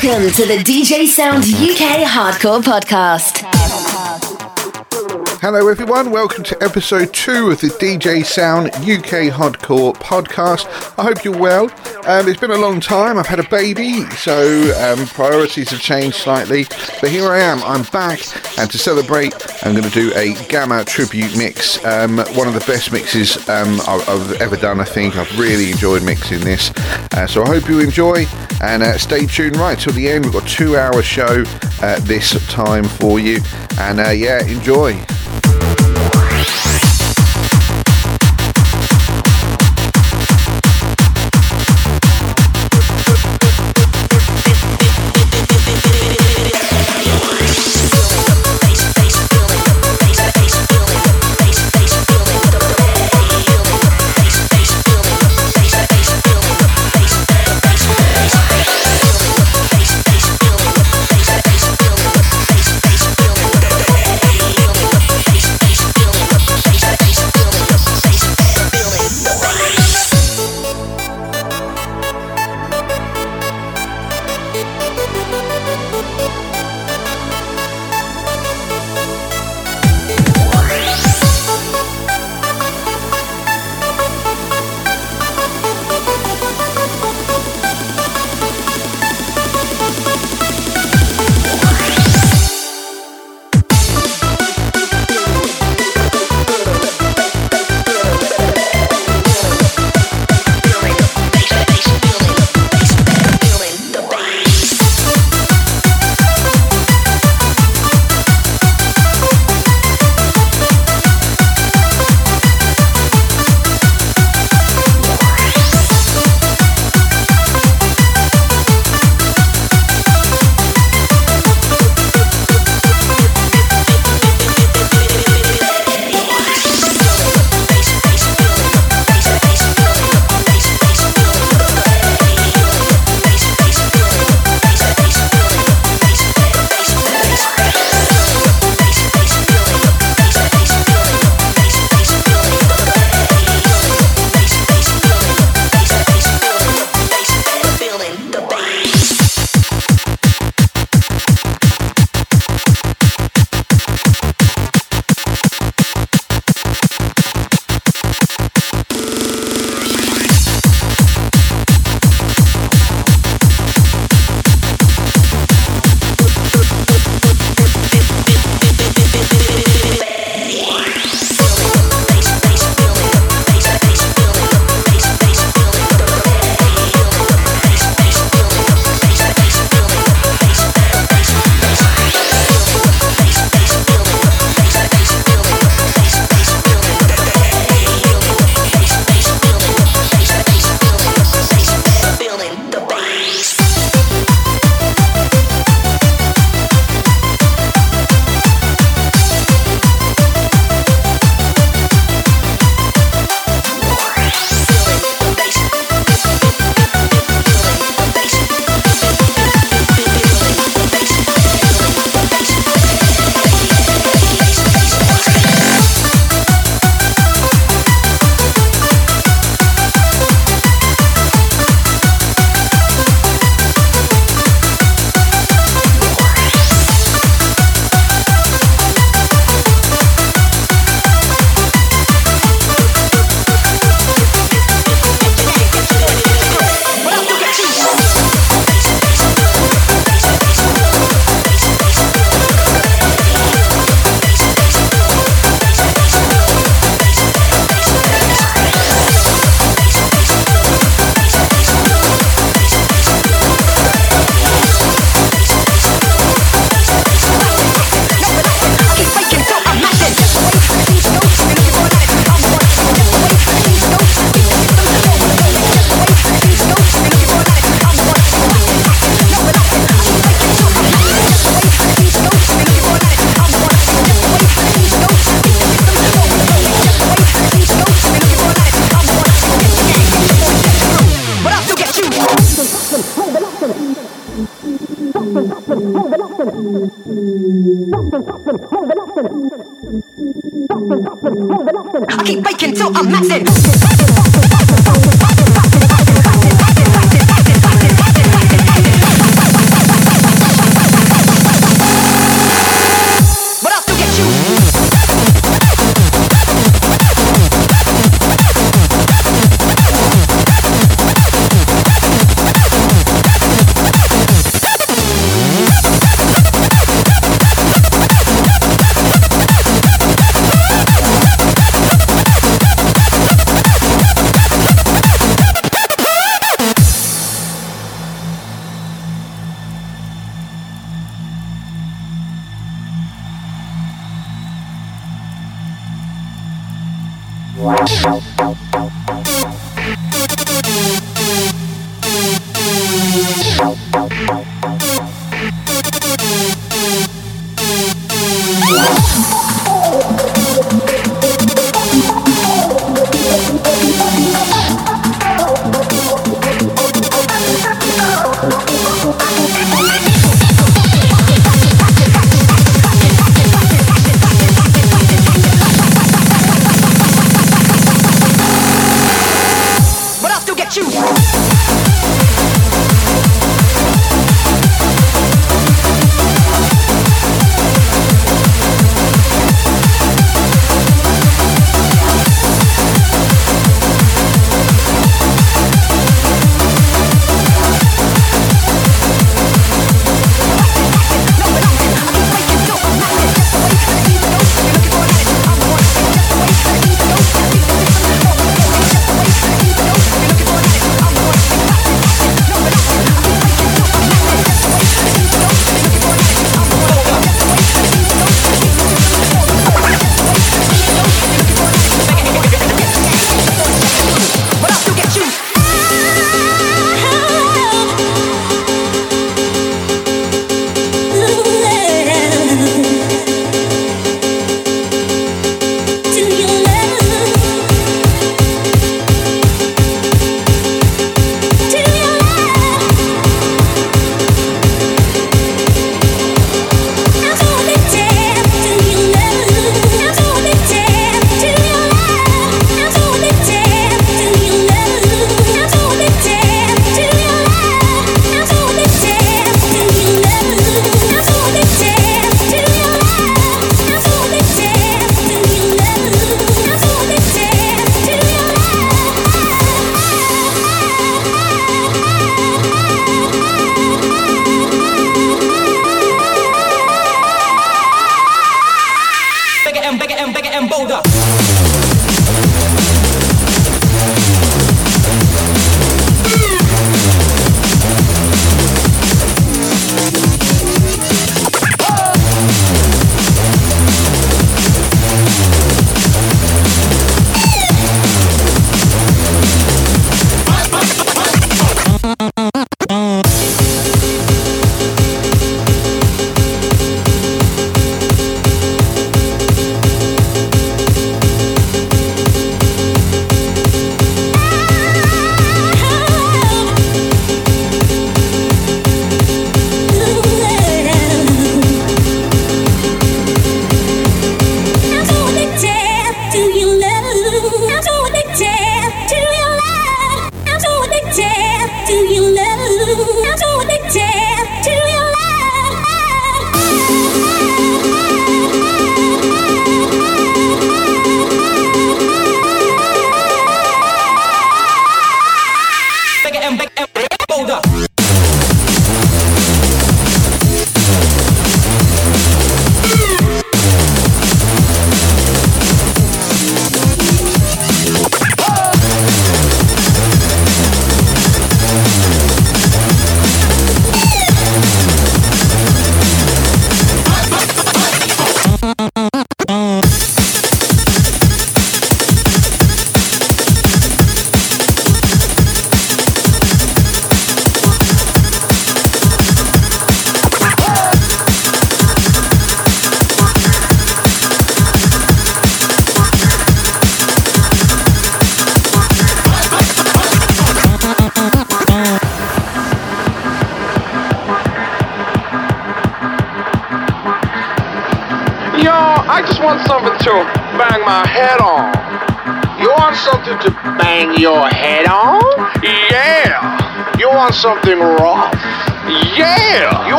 Welcome to the DJ Sound UK Hardcore Podcast. Hello, everyone. Welcome to episode two of the DJ Sound UK Hardcore podcast. I hope you're well. Um, it's been a long time. I've had a baby, so um, priorities have changed slightly. But here I am. I'm back, and to celebrate, I'm going to do a Gammer tribute mix. Um, one of the best mixes um, I've ever done. I think I've really enjoyed mixing this. Uh, so I hope you enjoy, and uh, stay tuned right till the end. We've got a two-hour show uh, this time for you, and uh, yeah, enjoy.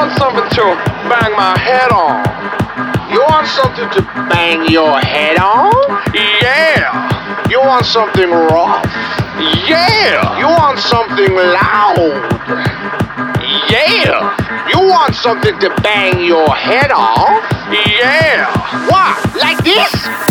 Want something to bang my head on. You want something to bang your head on? Yeah. You want something rough? Yeah. You want something loud? Yeah. You want something to bang your head on? Yeah. What? Like this?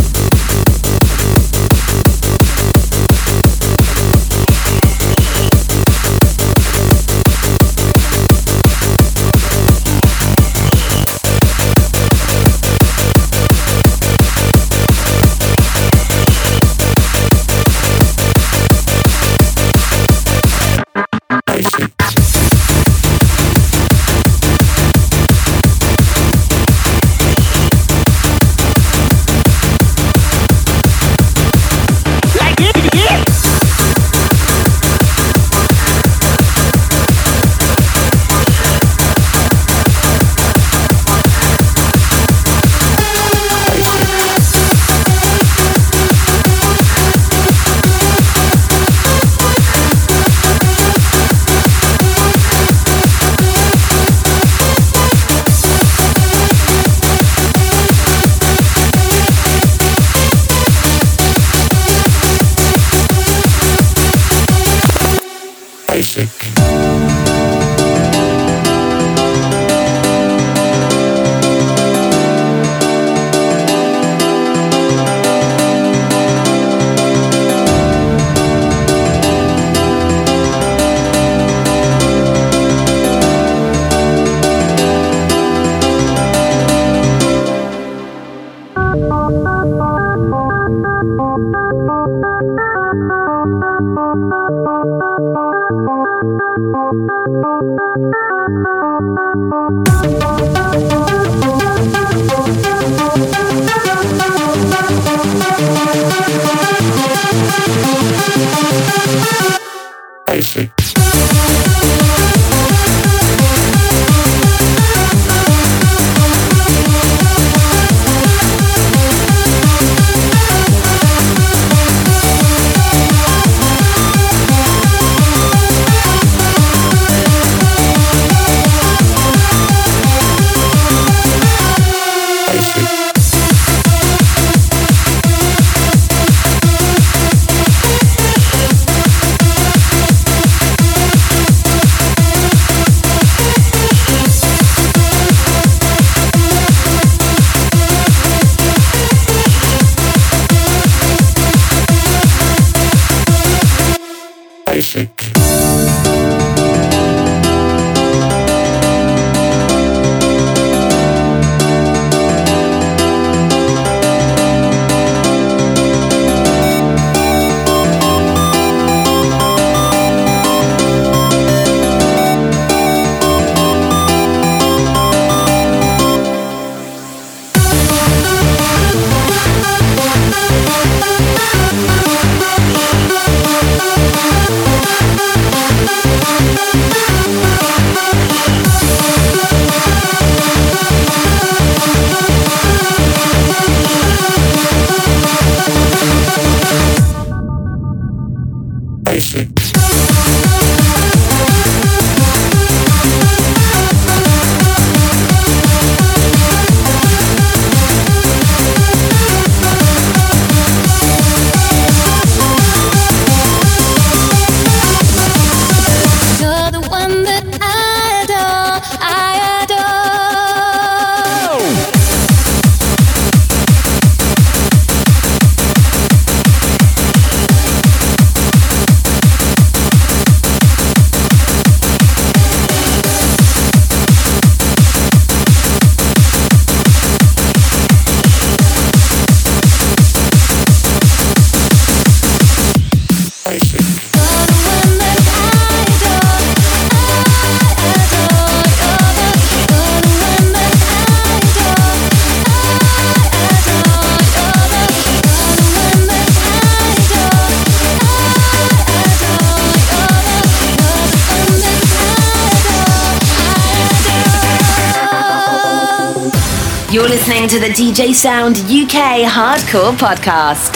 DJ Sound UK Hardcore Podcast.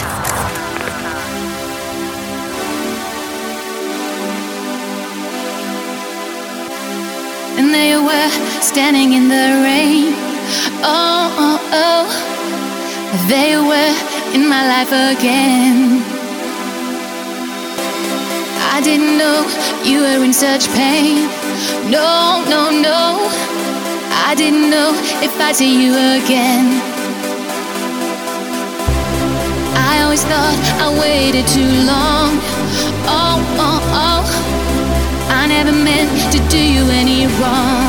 And there you were, standing in the rain. Oh, oh, oh. They were, in my life again. I didn't know you were in such pain. No, no, no. I didn't know if I'd see you again. always thought I waited too long. Oh, oh, oh. I never meant to do you any wrong.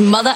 Mother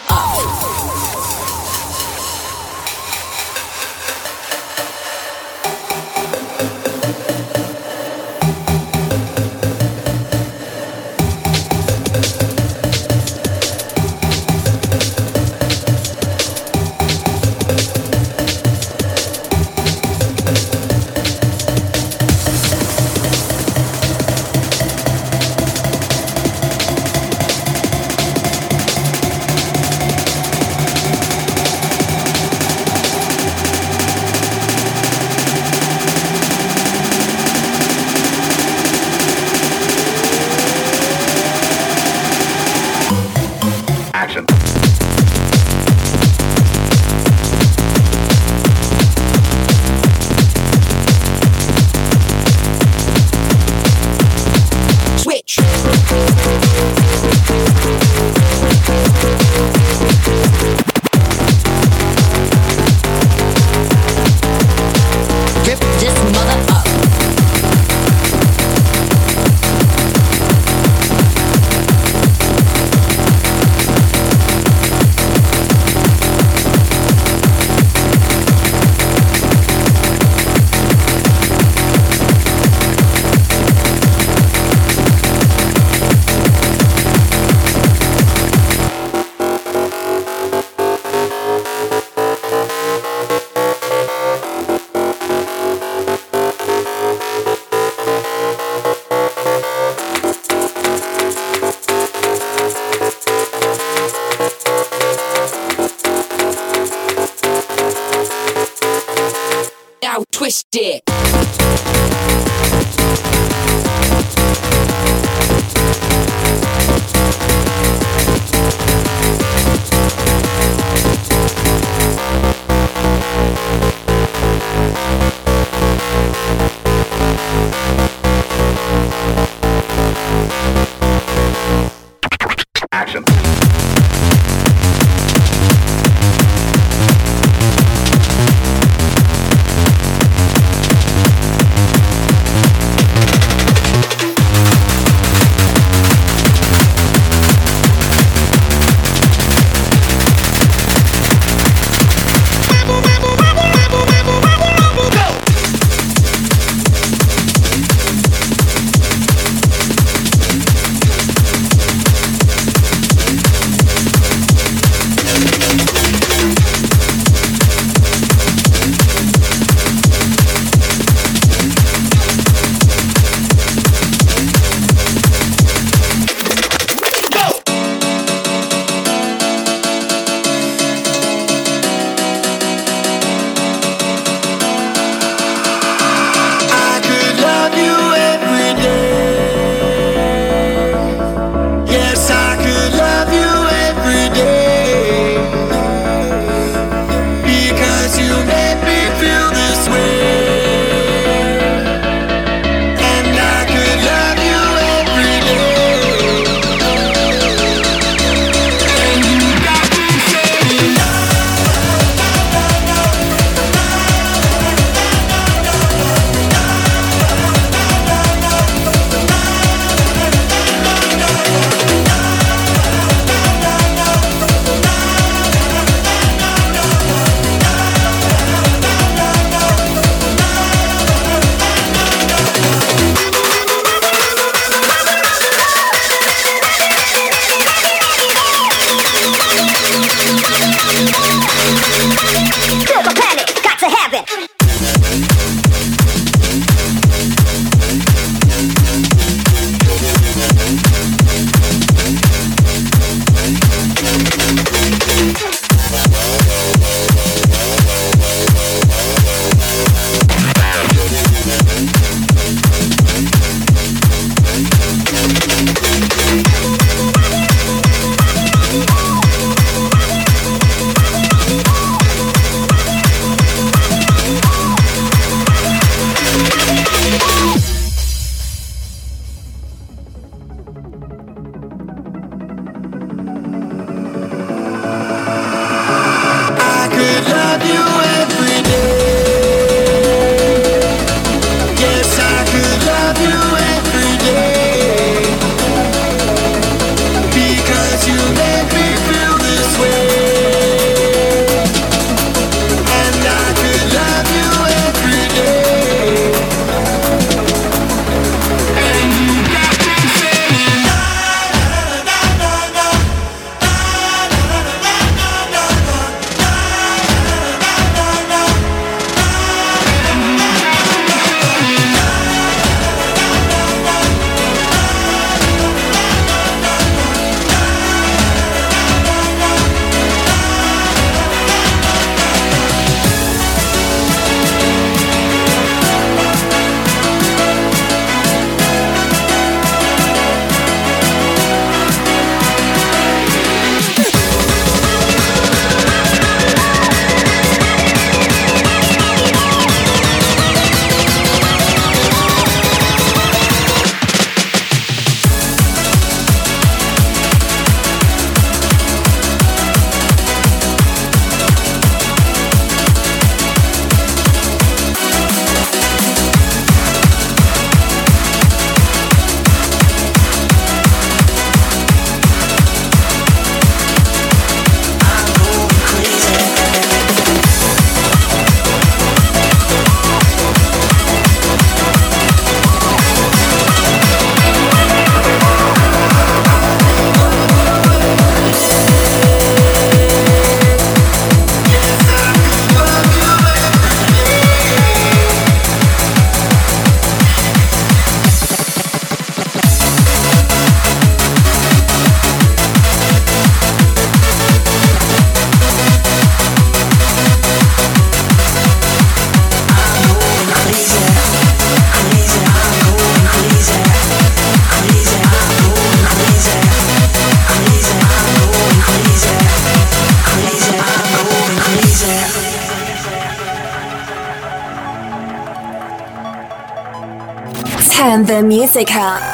Up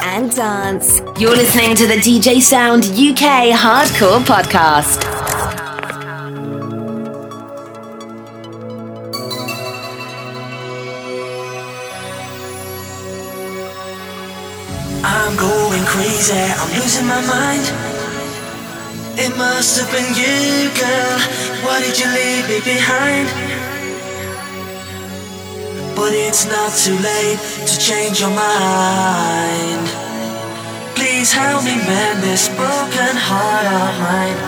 and dance. You're listening to the DJ Sound UK Hardcore Podcast. I'm going crazy, I'm losing my mind. It must have been you, girl. Why did you leave me behind? But it's not too late to change your mind. Please help me mend this broken heart of mine.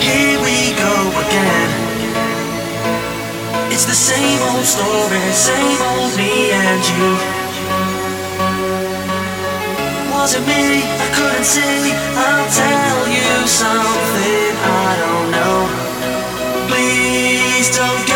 Here we go again. It's the same old story, same old me and you. Was it me? I couldn't see. I'll tell you something I don't know. Please don't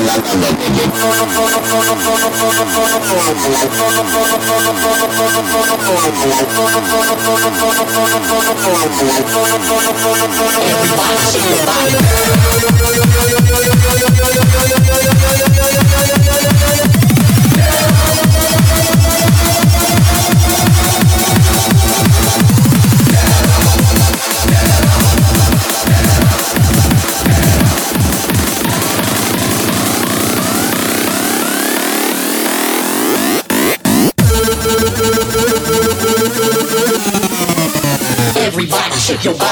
Everybody shake your body. Everybody your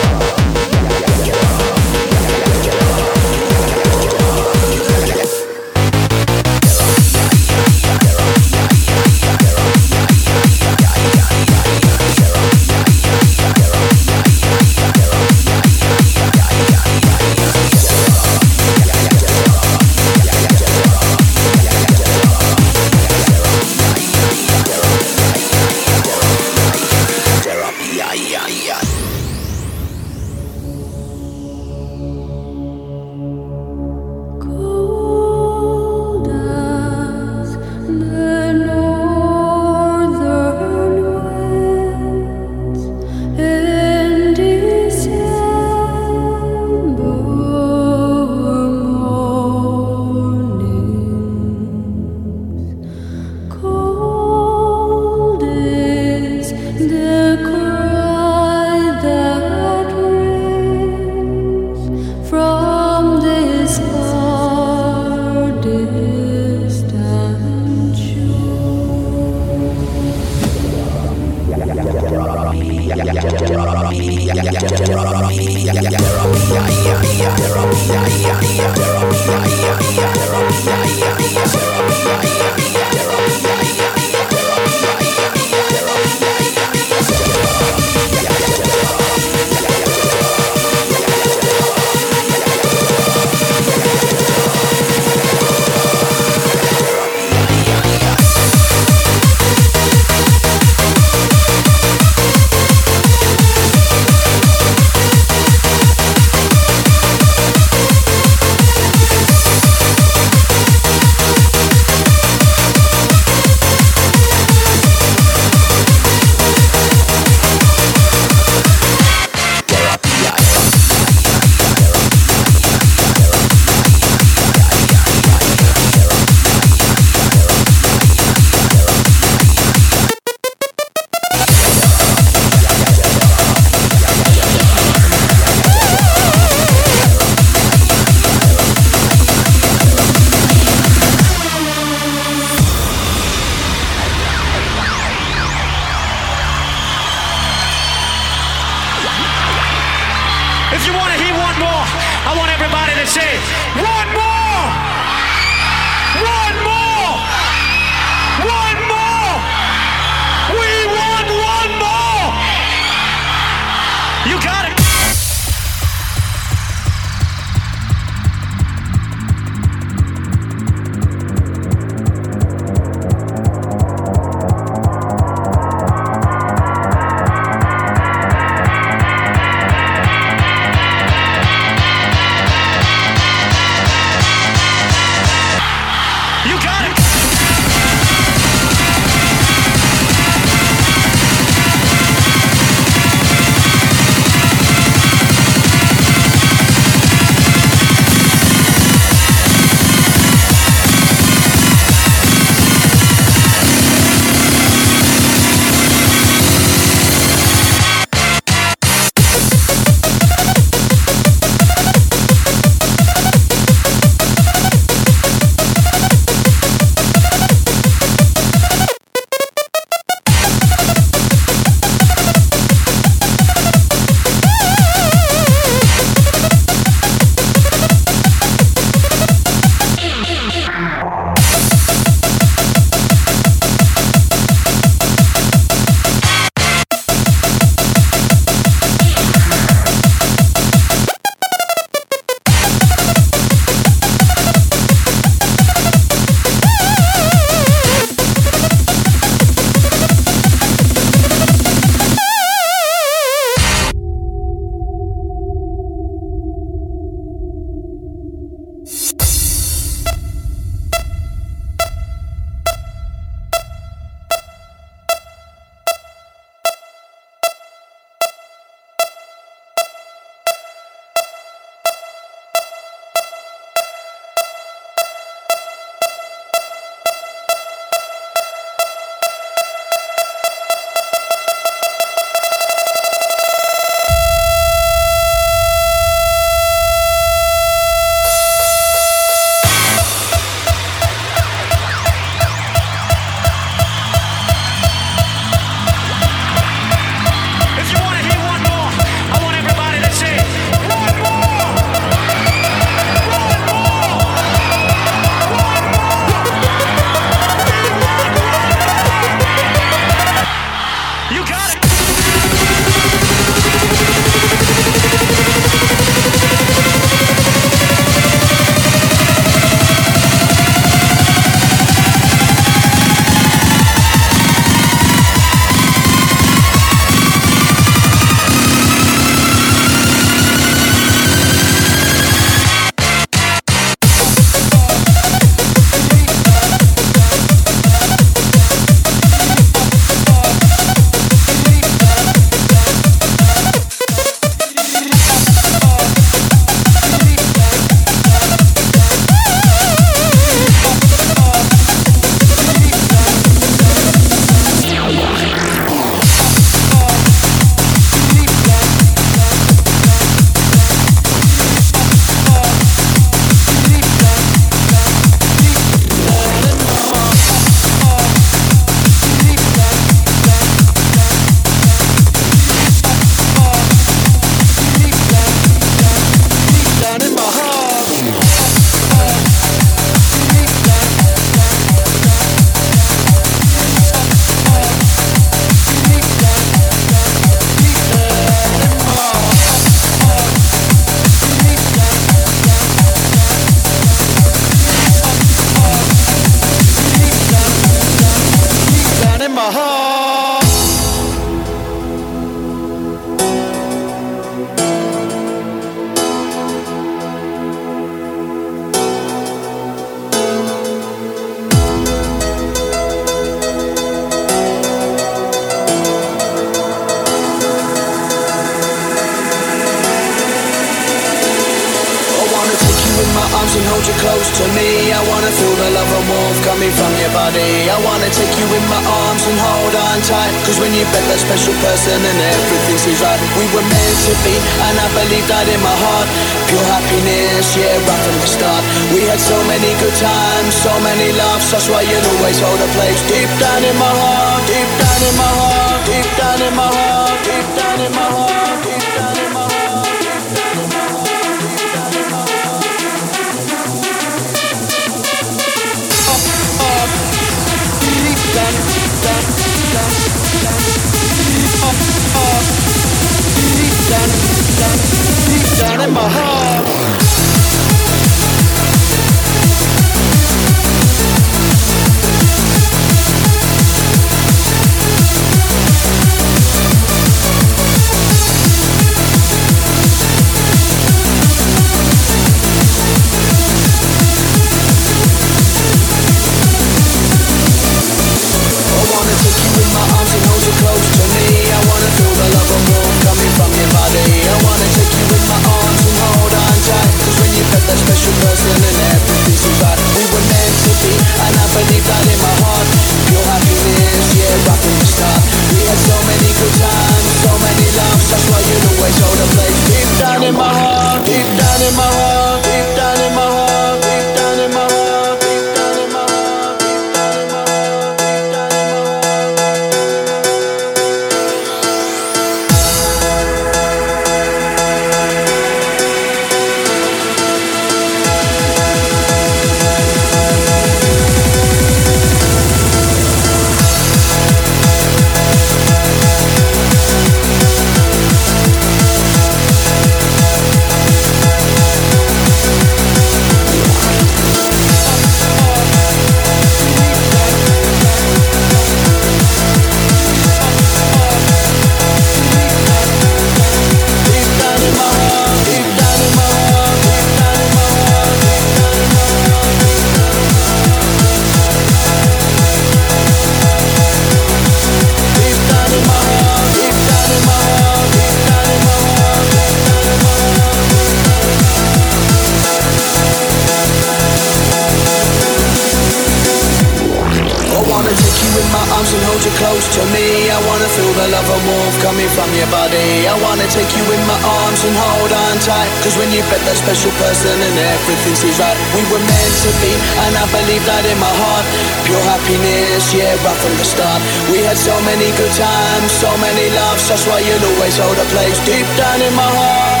to me. I wanna feel the love and warmth coming from your body. I wanna take you in my arms and hold on tight. Cause when you bet that special person and everything seems right, we were meant to be, and I believe that in my heart. Pure happiness, yeah, right from the start. We had so many good times, so many loves. That's why you'll always hold a place deep down in my heart.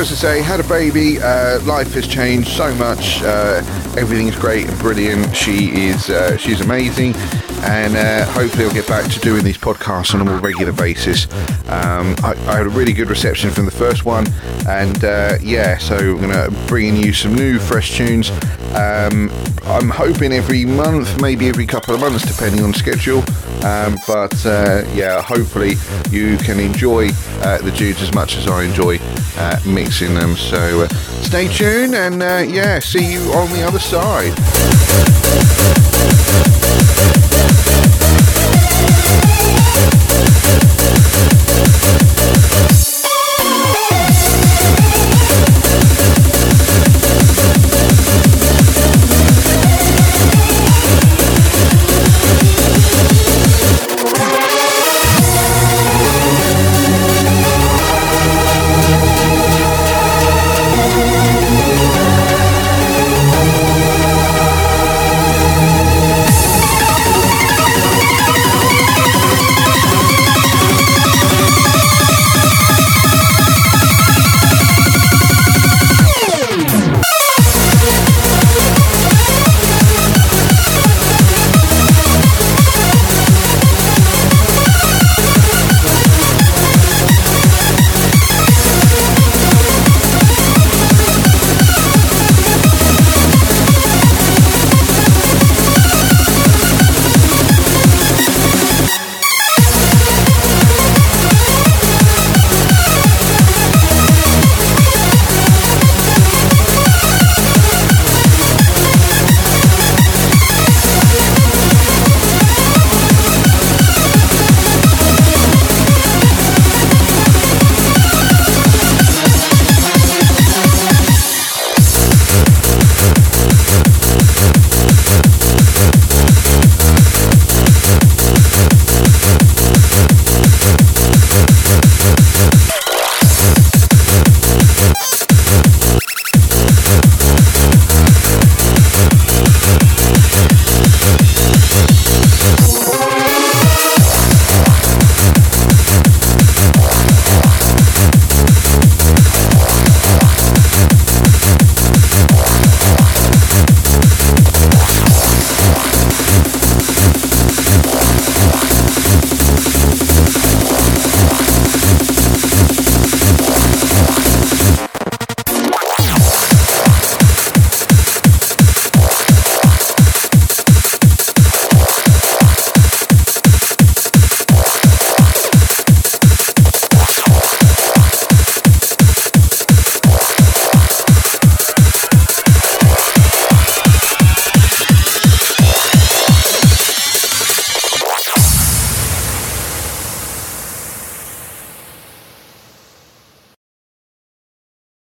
As I say, had a baby. Uh, life has changed so much. Uh, everything's great and brilliant. She is uh, she's amazing, and uh, hopefully I'll get back to doing these podcasts on a more regular basis. Um, I, I had a really good reception from the first one, and uh, yeah, so I'm gonna bring you some new fresh tunes. Um, I'm hoping every month, maybe every couple of months, depending on schedule. Um, but uh, yeah, hopefully you can enjoy uh, the dudes as much as I enjoy uh, mixing them. So uh, stay tuned and uh, yeah, see you on the other side.